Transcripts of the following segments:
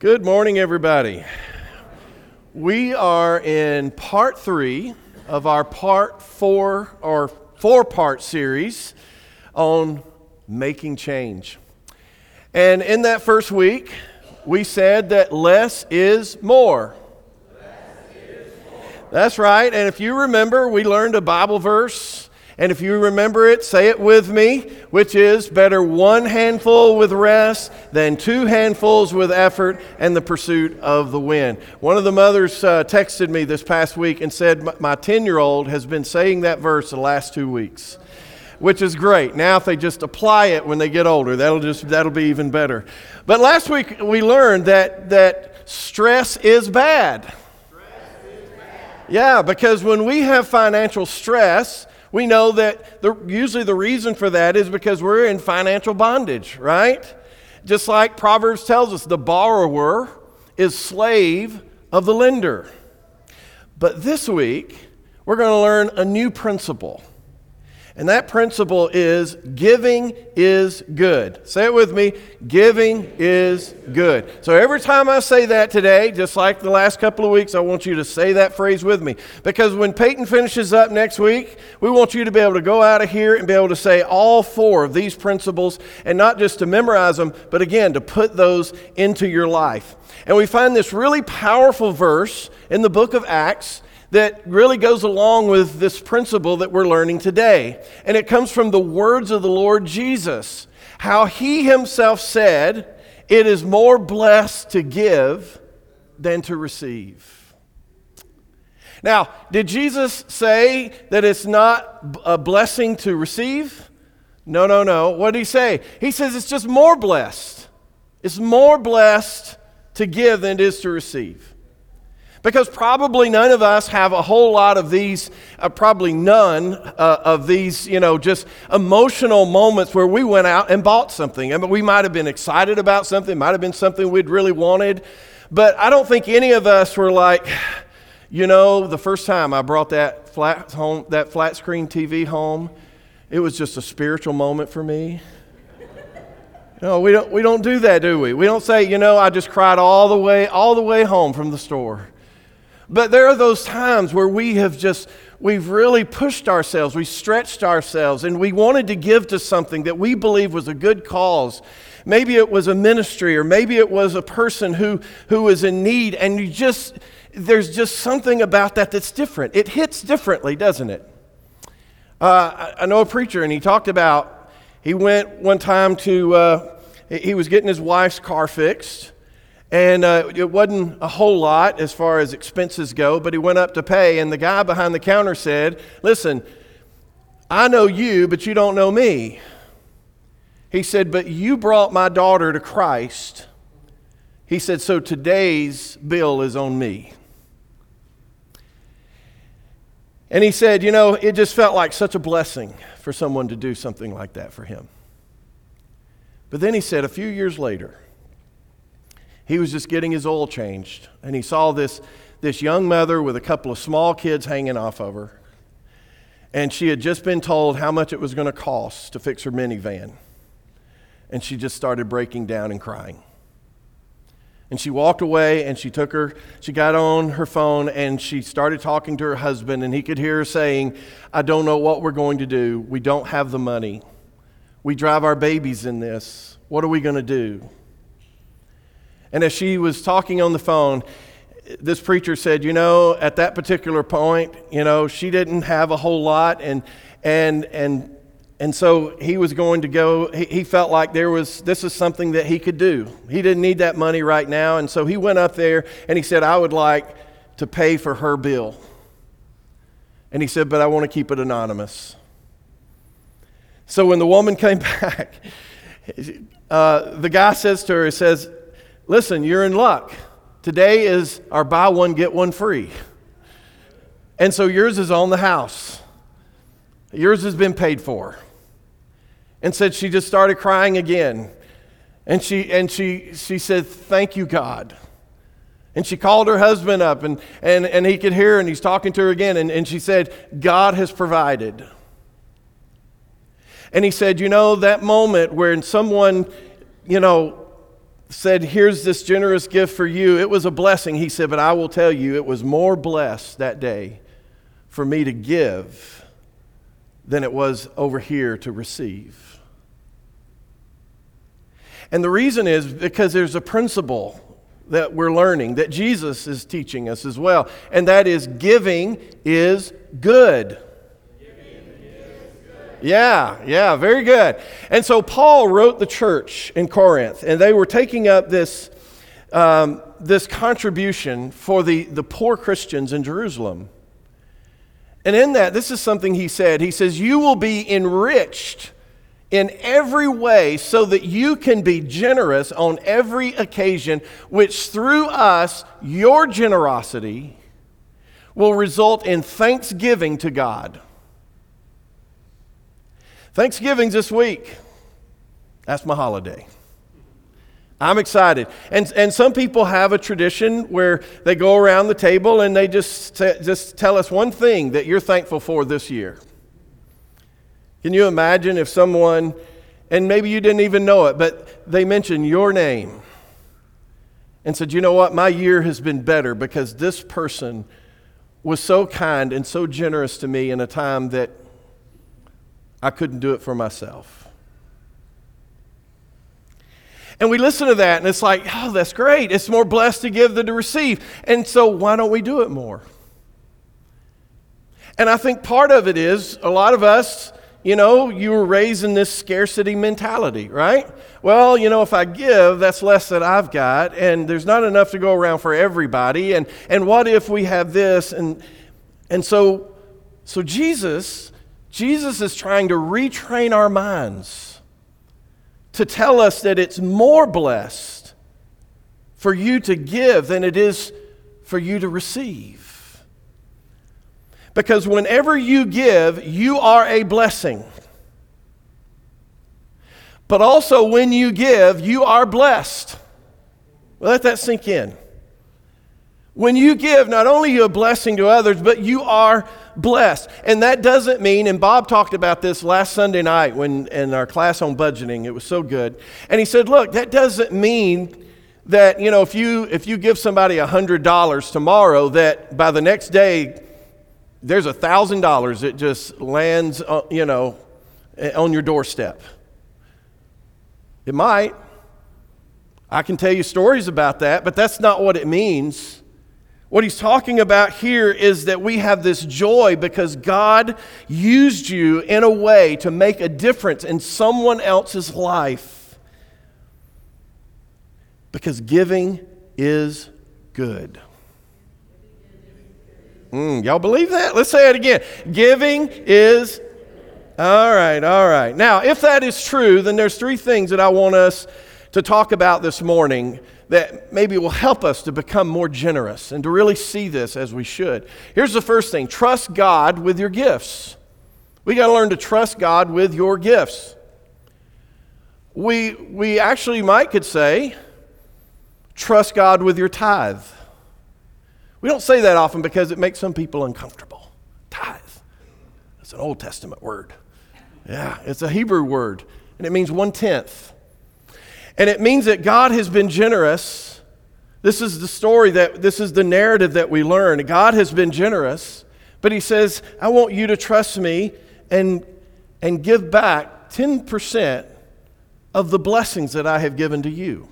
Good morning, everybody. We are in part three of our part four or four part series on making change. And in that first week, we said that less is more. That's right. And if you remember, we learned a Bible verse and if you remember it, say it with me, which is better one handful with rest than two handfuls with effort and the pursuit of the wind. One of the mothers uh, texted me this past week and said, My 10 year old has been saying that verse the last two weeks which is great. Now, if they just apply it when they get older, that'll just that'll be even better. But last week we learned that that stress is bad. Stress is bad. Yeah, because when we have financial stress, we know that the, usually the reason for that is because we're in financial bondage, right? Just like Proverbs tells us, the borrower is slave of the lender. But this week, we're going to learn a new principle. And that principle is giving is good. Say it with me giving is good. So every time I say that today, just like the last couple of weeks, I want you to say that phrase with me. Because when Peyton finishes up next week, we want you to be able to go out of here and be able to say all four of these principles and not just to memorize them, but again, to put those into your life. And we find this really powerful verse in the book of Acts that really goes along with this principle that we're learning today. And it comes from the words of the Lord Jesus, how he himself said, It is more blessed to give than to receive. Now, did Jesus say that it's not a blessing to receive? No, no, no. What did he say? He says it's just more blessed. It's more blessed to give than it is to receive. Because probably none of us have a whole lot of these, uh, probably none uh, of these, you know, just emotional moments where we went out and bought something. I mean, we might have been excited about something, might have been something we'd really wanted, but I don't think any of us were like, you know, the first time I brought that flat home, that flat screen TV home, it was just a spiritual moment for me. No, we don't, we don't do that, do we? We don't say, you know, I just cried all the way, all the way home from the store. But there are those times where we have just, we've really pushed ourselves, we stretched ourselves, and we wanted to give to something that we believe was a good cause. Maybe it was a ministry, or maybe it was a person who, who was in need, and you just, there's just something about that that's different. It hits differently, doesn't it? Uh, I know a preacher, and he talked about, he went one time to, uh, he was getting his wife's car fixed and uh, it wasn't a whole lot as far as expenses go, but he went up to pay, and the guy behind the counter said, Listen, I know you, but you don't know me. He said, But you brought my daughter to Christ. He said, So today's bill is on me. And he said, You know, it just felt like such a blessing for someone to do something like that for him. But then he said, a few years later, he was just getting his oil changed, and he saw this, this young mother with a couple of small kids hanging off of her. And she had just been told how much it was going to cost to fix her minivan. And she just started breaking down and crying. And she walked away and she took her, she got on her phone and she started talking to her husband. And he could hear her saying, I don't know what we're going to do. We don't have the money. We drive our babies in this. What are we going to do? And as she was talking on the phone, this preacher said, you know, at that particular point, you know, she didn't have a whole lot, and and and and so he was going to go. He, he felt like there was this is something that he could do. He didn't need that money right now, and so he went up there and he said, I would like to pay for her bill. And he said, but I want to keep it anonymous. So when the woman came back, uh, the guy says to her, he says, listen, you're in luck. Today is our buy one, get one free. And so yours is on the house. Yours has been paid for. And said she just started crying again. And she, and she, she said, Thank you, God. And she called her husband up, and, and, and he could hear, and he's talking to her again. And, and she said, God has provided. And he said, You know, that moment when someone, you know, said, Here's this generous gift for you, it was a blessing. He said, But I will tell you, it was more blessed that day for me to give than it was over here to receive. And the reason is because there's a principle that we're learning that Jesus is teaching us as well, and that is giving is good. Yeah, yeah, very good. And so Paul wrote the church in Corinth, and they were taking up this, um, this contribution for the, the poor Christians in Jerusalem. And in that, this is something he said. He says, You will be enriched in every way so that you can be generous on every occasion, which through us, your generosity will result in thanksgiving to God. Thanksgiving's this week. That's my holiday. I'm excited. And, and some people have a tradition where they go around the table and they just, just tell us one thing that you're thankful for this year. Can you imagine if someone, and maybe you didn't even know it, but they mentioned your name and said, You know what? My year has been better because this person was so kind and so generous to me in a time that I couldn't do it for myself. And we listen to that and it's like, oh, that's great. It's more blessed to give than to receive. And so why don't we do it more? And I think part of it is a lot of us, you know, you were raised in this scarcity mentality, right? Well, you know, if I give, that's less that I've got, and there's not enough to go around for everybody. And, and what if we have this? And, and so, so Jesus Jesus is trying to retrain our minds to tell us that it's more blessed for you to give than it is for you to receive. Because whenever you give, you are a blessing. But also, when you give, you are blessed. Let that sink in. When you give, not only are you a blessing to others, but you are blessed. And that doesn't mean, and Bob talked about this last Sunday night when in our class on budgeting, it was so good. And he said, look, that doesn't mean that, you know, if you if you give somebody a $100 tomorrow, that by the next day, there's a $1,000 that just lands, uh, you know, on your doorstep. It might. I can tell you stories about that, but that's not what it means. What he's talking about here is that we have this joy because God used you in a way to make a difference in someone else's life. Because giving is good. Mm, y'all believe that? Let's say it again. Giving is. All right, all right. Now, if that is true, then there's three things that I want us to talk about this morning that maybe will help us to become more generous and to really see this as we should. Here's the first thing trust God with your gifts. We got to learn to trust God with your gifts. We, we actually might could say, trust God with your tithe. We don't say that often because it makes some people uncomfortable. Tithe. That's an Old Testament word. Yeah, it's a Hebrew word, and it means one tenth. And it means that God has been generous. This is the story that, this is the narrative that we learn. God has been generous, but He says, I want you to trust me and, and give back 10% of the blessings that I have given to you.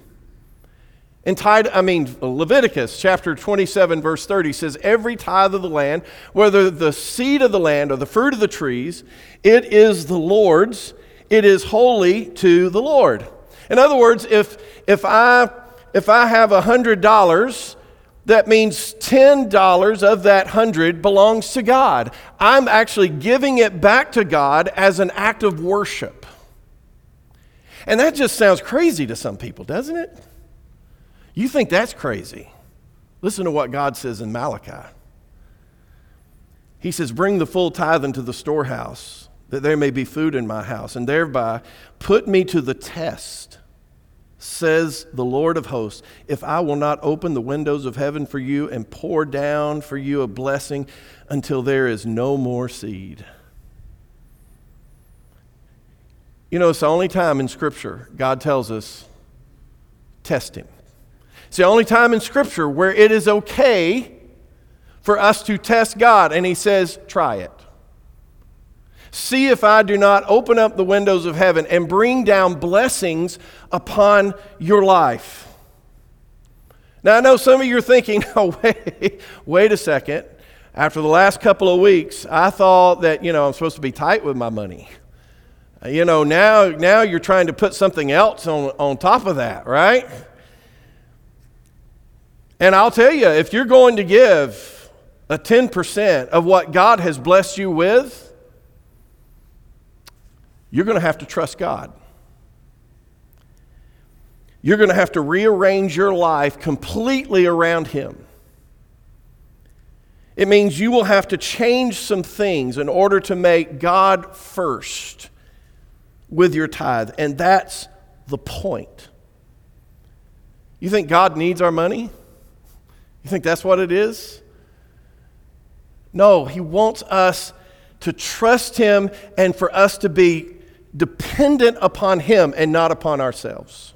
In tithe, I mean, Leviticus chapter 27, verse 30 says, Every tithe of the land, whether the seed of the land or the fruit of the trees, it is the Lord's, it is holy to the Lord. In other words, if, if, I, if I have $100, that means $10 of that 100 belongs to God. I'm actually giving it back to God as an act of worship. And that just sounds crazy to some people, doesn't it? You think that's crazy. Listen to what God says in Malachi. He says, Bring the full tithe into the storehouse, that there may be food in my house, and thereby put me to the test says the Lord of hosts, if I will not open the windows of heaven for you and pour down for you a blessing until there is no more seed. You know, it's the only time in Scripture God tells us test Him. It's the only time in Scripture where it is okay for us to test God, and He says, try it. See if I do not open up the windows of heaven and bring down blessings upon your life. Now, I know some of you are thinking, oh, wait, wait a second. After the last couple of weeks, I thought that, you know, I'm supposed to be tight with my money. Uh, you know, now, now you're trying to put something else on, on top of that, right? And I'll tell you, if you're going to give a 10% of what God has blessed you with, you're going to have to trust God. You're going to have to rearrange your life completely around Him. It means you will have to change some things in order to make God first with your tithe. And that's the point. You think God needs our money? You think that's what it is? No, He wants us to trust Him and for us to be dependent upon Him and not upon ourselves.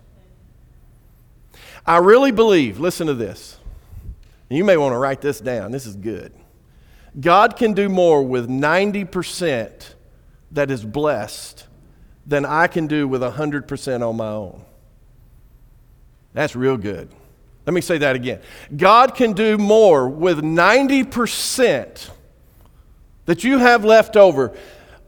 I really believe, listen to this. You may want to write this down. This is good. God can do more with 90% that is blessed than I can do with 100% on my own. That's real good. Let me say that again. God can do more with 90% that you have left over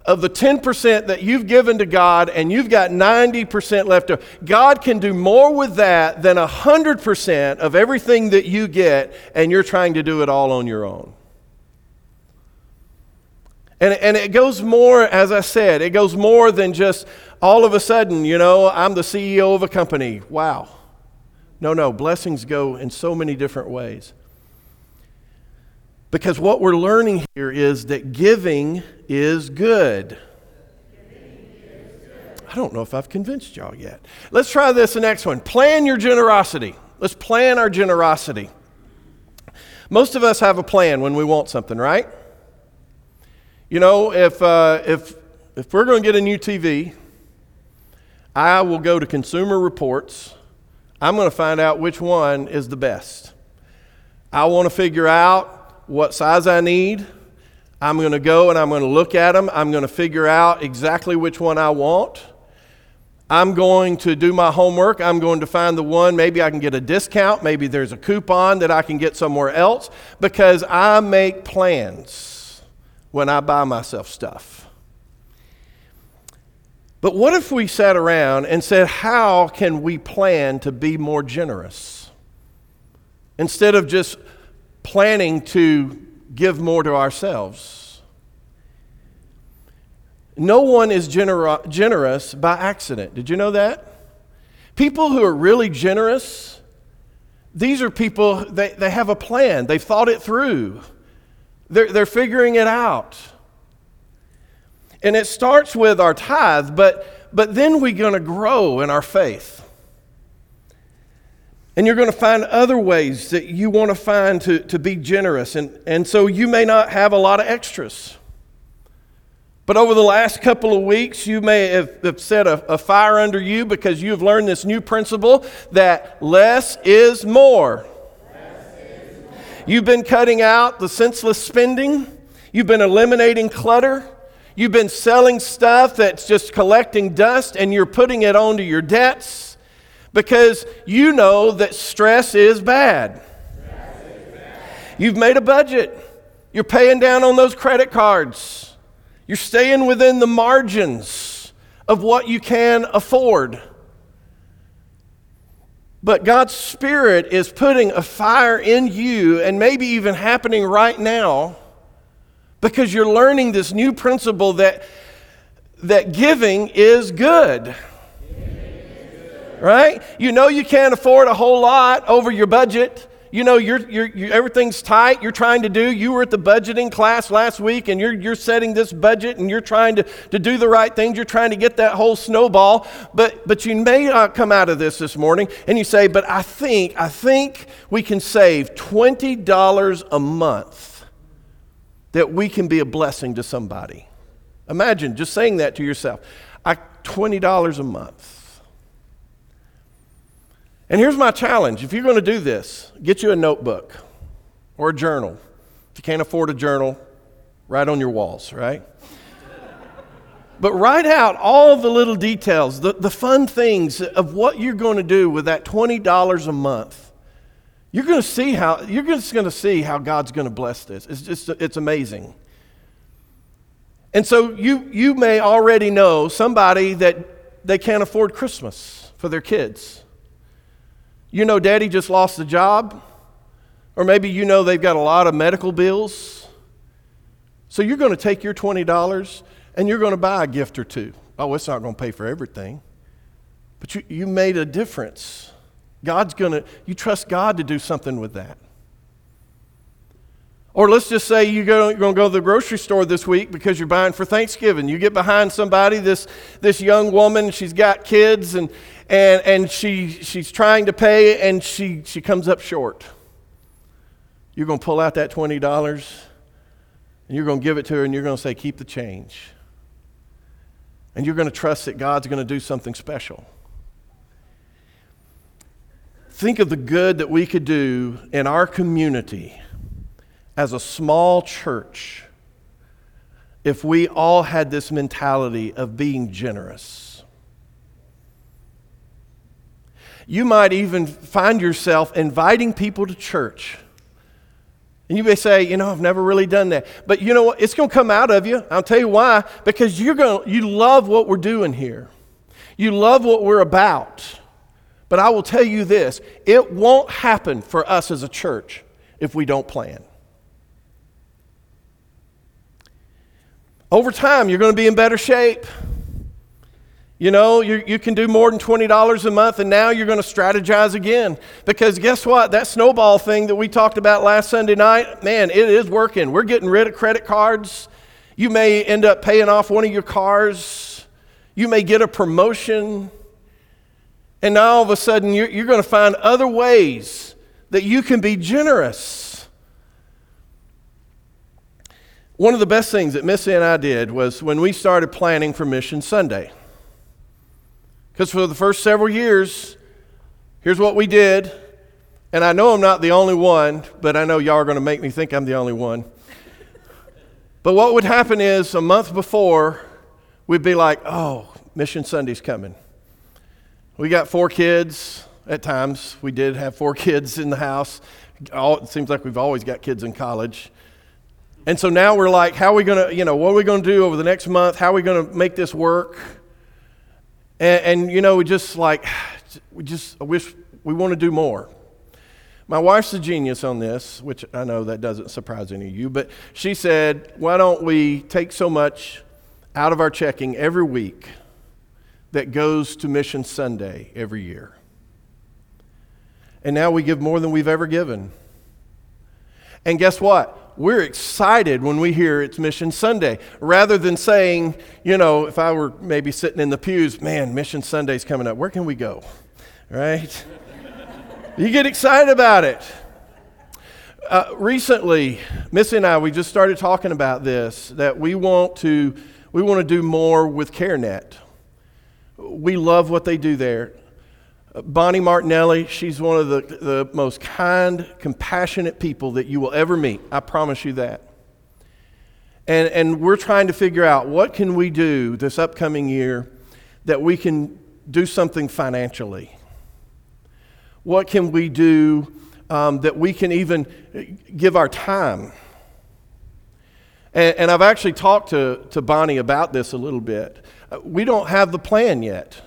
of the 10% that you've given to God and you've got 90% left over, God can do more with that than 100% of everything that you get and you're trying to do it all on your own. And, and it goes more, as I said, it goes more than just all of a sudden, you know, I'm the CEO of a company. Wow. No, no, blessings go in so many different ways. Because what we're learning here is that giving is good. I don't know if I've convinced y'all yet. Let's try this the next one. Plan your generosity. Let's plan our generosity. Most of us have a plan when we want something, right? You know, if, uh, if, if we're going to get a new TV, I will go to Consumer Reports. I'm going to find out which one is the best. I want to figure out what size I need. I'm going to go and I'm going to look at them. I'm going to figure out exactly which one I want. I'm going to do my homework. I'm going to find the one, maybe I can get a discount. Maybe there's a coupon that I can get somewhere else because I make plans when I buy myself stuff. But what if we sat around and said, How can we plan to be more generous? Instead of just planning to give more to ourselves. No one is gener- generous by accident. Did you know that? People who are really generous, these are people, they, they have a plan, they've thought it through, they're, they're figuring it out. And it starts with our tithe, but, but then we're going to grow in our faith. And you're going to find other ways that you want to find to, to be generous. And, and so you may not have a lot of extras. But over the last couple of weeks, you may have, have set a, a fire under you because you have learned this new principle that less is more. You've been cutting out the senseless spending, you've been eliminating clutter. You've been selling stuff that's just collecting dust and you're putting it onto your debts because you know that stress is bad. You've made a budget. You're paying down on those credit cards. You're staying within the margins of what you can afford. But God's Spirit is putting a fire in you, and maybe even happening right now, because you're learning this new principle that, that giving is good right? You know you can't afford a whole lot over your budget. You know you're, you're, you're, everything's tight. You're trying to do. You were at the budgeting class last week, and you're, you're setting this budget, and you're trying to, to do the right things. You're trying to get that whole snowball. But but you may not come out of this this morning, and you say, "But I think I think we can save twenty dollars a month that we can be a blessing to somebody." Imagine just saying that to yourself. I twenty dollars a month. And here's my challenge if you're going to do this, get you a notebook or a journal. If you can't afford a journal, write on your walls, right? but write out all the little details, the, the fun things of what you're going to do with that $20 a month. You're going to see how, you're just going to see how God's going to bless this. It's just, it's amazing. And so you, you may already know somebody that they can't afford Christmas for their kids. You know, daddy just lost a job, or maybe you know they've got a lot of medical bills. So you're going to take your $20 and you're going to buy a gift or two. Oh, it's not going to pay for everything. But you, you made a difference. God's going to, you trust God to do something with that. Or let's just say you go, you're going to go to the grocery store this week because you're buying for Thanksgiving. You get behind somebody, this, this young woman, she's got kids, and, and, and she, she's trying to pay, and she, she comes up short. You're going to pull out that $20, and you're going to give it to her, and you're going to say, Keep the change. And you're going to trust that God's going to do something special. Think of the good that we could do in our community as a small church if we all had this mentality of being generous. You might even find yourself inviting people to church. And you may say, you know, I've never really done that. But you know what? It's going to come out of you. I'll tell you why. Because you're going to, you love what we're doing here. You love what we're about. But I will tell you this it won't happen for us as a church if we don't plan. Over time, you're going to be in better shape. You know, you, you can do more than $20 a month, and now you're going to strategize again. Because guess what? That snowball thing that we talked about last Sunday night, man, it is working. We're getting rid of credit cards. You may end up paying off one of your cars. You may get a promotion. And now all of a sudden, you're, you're going to find other ways that you can be generous. One of the best things that Missy and I did was when we started planning for Mission Sunday. Because for the first several years, here's what we did. And I know I'm not the only one, but I know y'all are going to make me think I'm the only one. but what would happen is a month before, we'd be like, oh, Mission Sunday's coming. We got four kids at times. We did have four kids in the house. All, it seems like we've always got kids in college. And so now we're like, how are we going to, you know, what are we going to do over the next month? How are we going to make this work? And, and, you know, we just like, we just I wish we want to do more. My wife's a genius on this, which I know that doesn't surprise any of you, but she said, why don't we take so much out of our checking every week that goes to Mission Sunday every year? And now we give more than we've ever given. And guess what? We're excited when we hear it's Mission Sunday rather than saying, you know, if I were maybe sitting in the pews, man, Mission Sunday's coming up. Where can we go? Right? you get excited about it. Uh, recently, Missy and I, we just started talking about this that we want to we want to do more with CareNet. We love what they do there. Bonnie Martinelli, she's one of the, the most kind, compassionate people that you will ever meet. I promise you that. And, and we're trying to figure out what can we do this upcoming year that we can do something financially. What can we do um, that we can even give our time? And, and I've actually talked to, to Bonnie about this a little bit. Uh, we don't have the plan yet.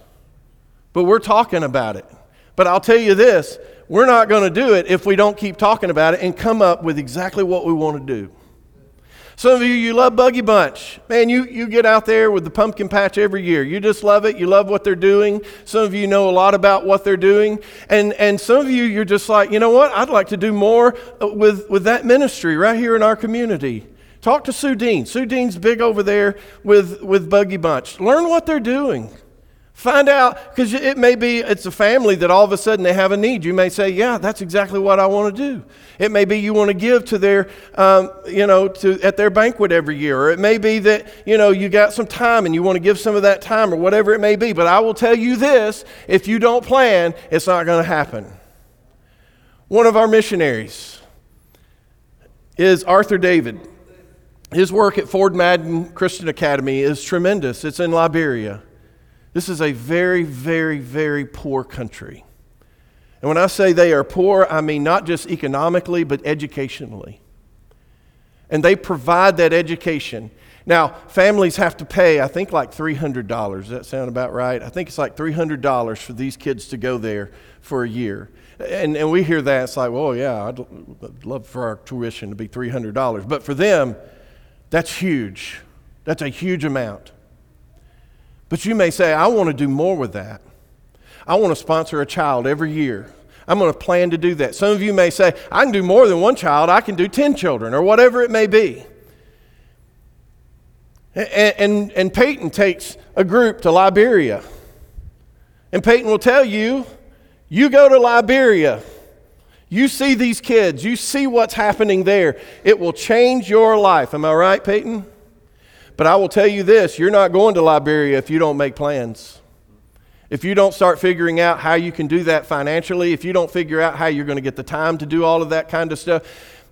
But we're talking about it. But I'll tell you this we're not going to do it if we don't keep talking about it and come up with exactly what we want to do. Some of you, you love Buggy Bunch. Man, you, you get out there with the pumpkin patch every year. You just love it. You love what they're doing. Some of you know a lot about what they're doing. And, and some of you, you're just like, you know what? I'd like to do more uh, with, with that ministry right here in our community. Talk to Sue Dean. Sue Dean's big over there with, with Buggy Bunch. Learn what they're doing. Find out, because it may be it's a family that all of a sudden they have a need. You may say, Yeah, that's exactly what I want to do. It may be you want to give to their, um, you know, to, at their banquet every year. Or it may be that, you know, you got some time and you want to give some of that time or whatever it may be. But I will tell you this if you don't plan, it's not going to happen. One of our missionaries is Arthur David. His work at Ford Madden Christian Academy is tremendous, it's in Liberia. This is a very, very, very poor country. And when I say they are poor, I mean not just economically, but educationally. And they provide that education. Now, families have to pay, I think, like $300. Does that sound about right? I think it's like $300 for these kids to go there for a year. And, and we hear that, it's like, well, yeah, I'd, I'd love for our tuition to be $300. But for them, that's huge. That's a huge amount. But you may say, I want to do more with that. I want to sponsor a child every year. I'm going to plan to do that. Some of you may say, I can do more than one child, I can do 10 children, or whatever it may be. And, and, and Peyton takes a group to Liberia. And Peyton will tell you, you go to Liberia, you see these kids, you see what's happening there. It will change your life. Am I right, Peyton? But I will tell you this you're not going to Liberia if you don't make plans. If you don't start figuring out how you can do that financially, if you don't figure out how you're going to get the time to do all of that kind of stuff,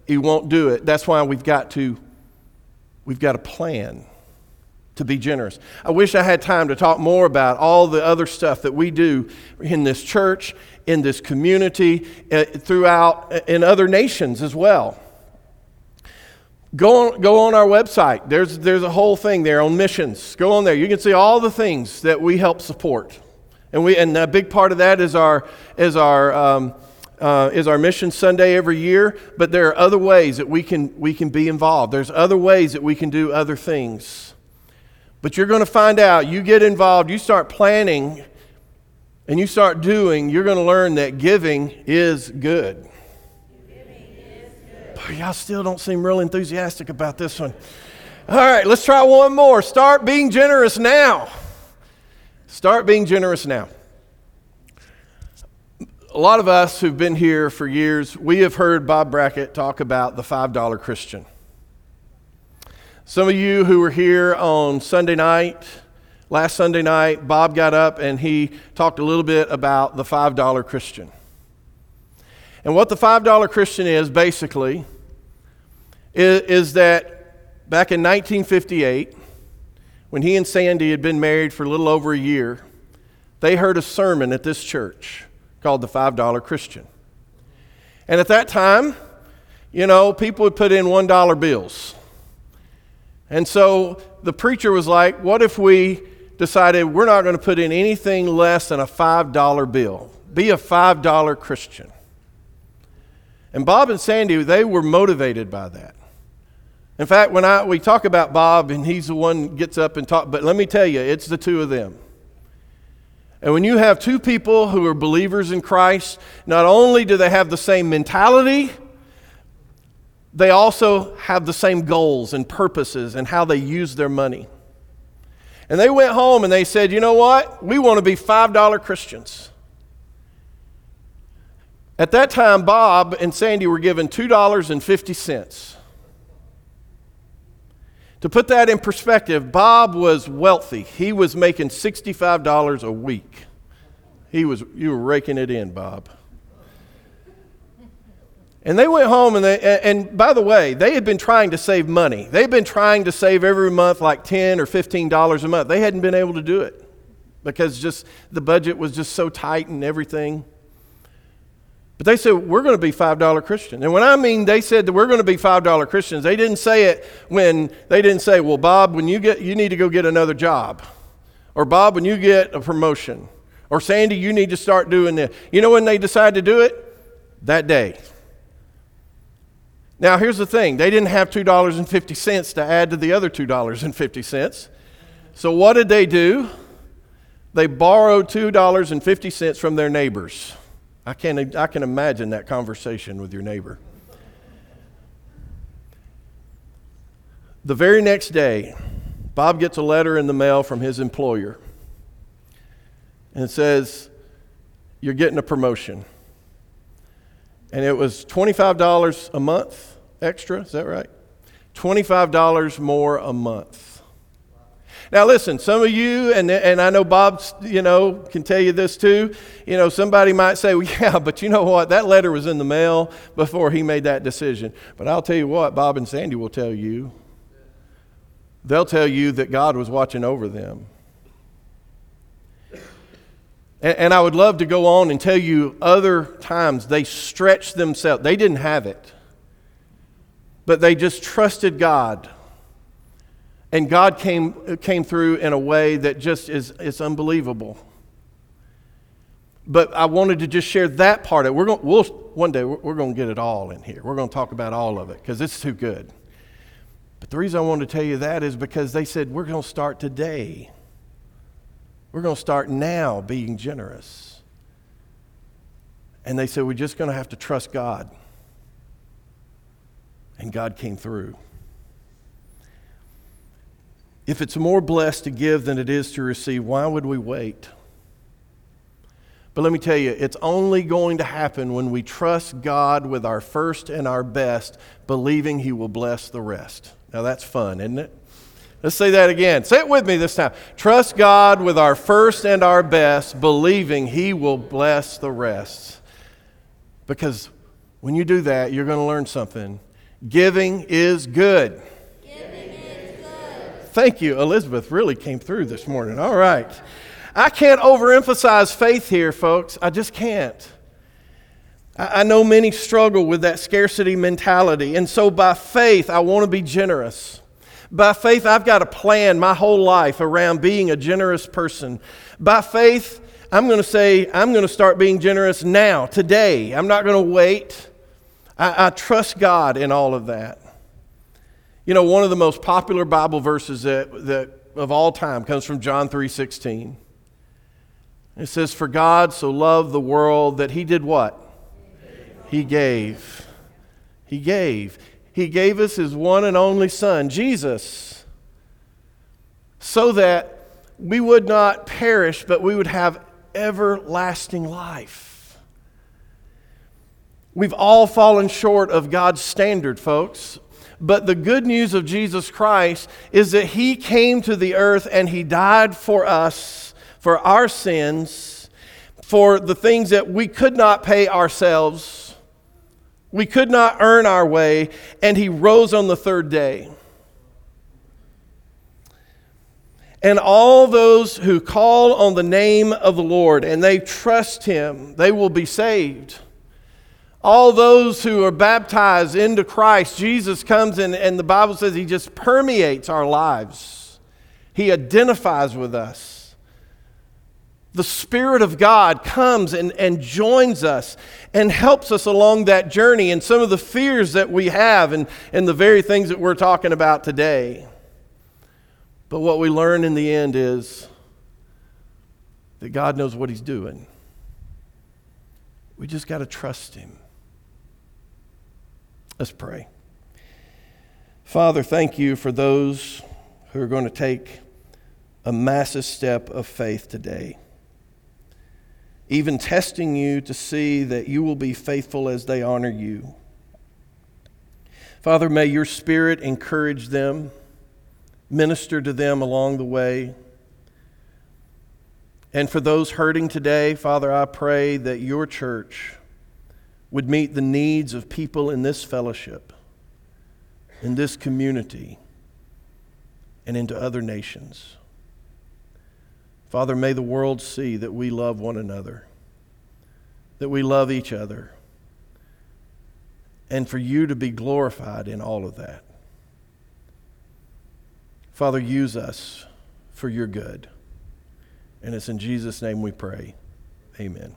you won't do it. That's why we've got to we've got a plan to be generous. I wish I had time to talk more about all the other stuff that we do in this church, in this community, uh, throughout uh, in other nations as well. Go on, go on our website. There's, there's a whole thing there on missions. Go on there. You can see all the things that we help support. And, we, and a big part of that is our, is our, um, uh, is our mission Sunday every year. But there are other ways that we can, we can be involved. There's other ways that we can do other things. But you're going to find out, you get involved, you start planning, and you start doing, you're going to learn that giving is good y'all still don't seem real enthusiastic about this one. All right, let's try one more. Start being generous now. Start being generous now. A lot of us who've been here for years, we have heard Bob Brackett talk about the $5 Christian. Some of you who were here on Sunday night, last Sunday night, Bob got up and he talked a little bit about the $5 Christian. And what the $5 Christian is basically is, is that back in 1958, when he and Sandy had been married for a little over a year, they heard a sermon at this church called the $5 Christian. And at that time, you know, people would put in $1 bills. And so the preacher was like, what if we decided we're not going to put in anything less than a $5 bill? Be a $5 Christian. And Bob and Sandy, they were motivated by that. In fact, when I, we talk about Bob and he's the one gets up and talk, but let me tell you, it's the two of them. And when you have two people who are believers in Christ, not only do they have the same mentality, they also have the same goals and purposes and how they use their money. And they went home and they said, you know what? We want to be $5 Christians. At that time, Bob and Sandy were given $2.50. To put that in perspective, Bob was wealthy. He was making $65 a week. He was, you were raking it in, Bob. And they went home, and, they, and by the way, they had been trying to save money. They'd been trying to save every month like 10 or $15 a month. They hadn't been able to do it because just the budget was just so tight and everything. But they said, we're going to be $5 Christians. And when I mean they said that we're going to be $5 Christians, they didn't say it when they didn't say, well, Bob, when you get, you need to go get another job. Or Bob, when you get a promotion. Or Sandy, you need to start doing this. You know when they decided to do it? That day. Now, here's the thing they didn't have $2.50 to add to the other $2.50. So, what did they do? They borrowed $2.50 from their neighbors. I can, I can imagine that conversation with your neighbor. The very next day, Bob gets a letter in the mail from his employer. and it says, You're getting a promotion. And it was $25 a month extra, is that right? $25 more a month. Now, listen, some of you, and, and I know Bob, you know, can tell you this too. You know, somebody might say, well, yeah, but you know what? That letter was in the mail before he made that decision. But I'll tell you what, Bob and Sandy will tell you. They'll tell you that God was watching over them. And, and I would love to go on and tell you other times they stretched themselves. They didn't have it, but they just trusted God and God came, came through in a way that just is, is unbelievable. But I wanted to just share that part of it. We're going, we'll, one day we're, we're going to get it all in here. We're going to talk about all of it because it's too good. But the reason I wanted to tell you that is because they said, we're going to start today. We're going to start now being generous. And they said, we're just going to have to trust God. And God came through. If it's more blessed to give than it is to receive, why would we wait? But let me tell you, it's only going to happen when we trust God with our first and our best, believing He will bless the rest. Now that's fun, isn't it? Let's say that again. Say it with me this time. Trust God with our first and our best, believing He will bless the rest. Because when you do that, you're going to learn something. Giving is good. Thank you. Elizabeth really came through this morning. All right. I can't overemphasize faith here, folks. I just can't. I know many struggle with that scarcity mentality. And so, by faith, I want to be generous. By faith, I've got a plan my whole life around being a generous person. By faith, I'm going to say, I'm going to start being generous now, today. I'm not going to wait. I, I trust God in all of that. You know, one of the most popular Bible verses that, that of all time comes from John 3:16. It says, For God so loved the world that he did what? He gave. He gave. He gave us his one and only Son, Jesus, so that we would not perish, but we would have everlasting life. We've all fallen short of God's standard, folks. But the good news of Jesus Christ is that He came to the earth and He died for us, for our sins, for the things that we could not pay ourselves. We could not earn our way, and He rose on the third day. And all those who call on the name of the Lord and they trust Him, they will be saved all those who are baptized into Christ, Jesus comes in, and the Bible says he just permeates our lives. He identifies with us. The Spirit of God comes and, and joins us and helps us along that journey and some of the fears that we have and, and the very things that we're talking about today. But what we learn in the end is that God knows what He's doing. We just got to trust Him. Let's pray. Father, thank you for those who are going to take a massive step of faith today. Even testing you to see that you will be faithful as they honor you. Father, may your spirit encourage them, minister to them along the way. And for those hurting today, Father, I pray that your church would meet the needs of people in this fellowship, in this community, and into other nations. Father, may the world see that we love one another, that we love each other, and for you to be glorified in all of that. Father, use us for your good. And it's in Jesus' name we pray. Amen.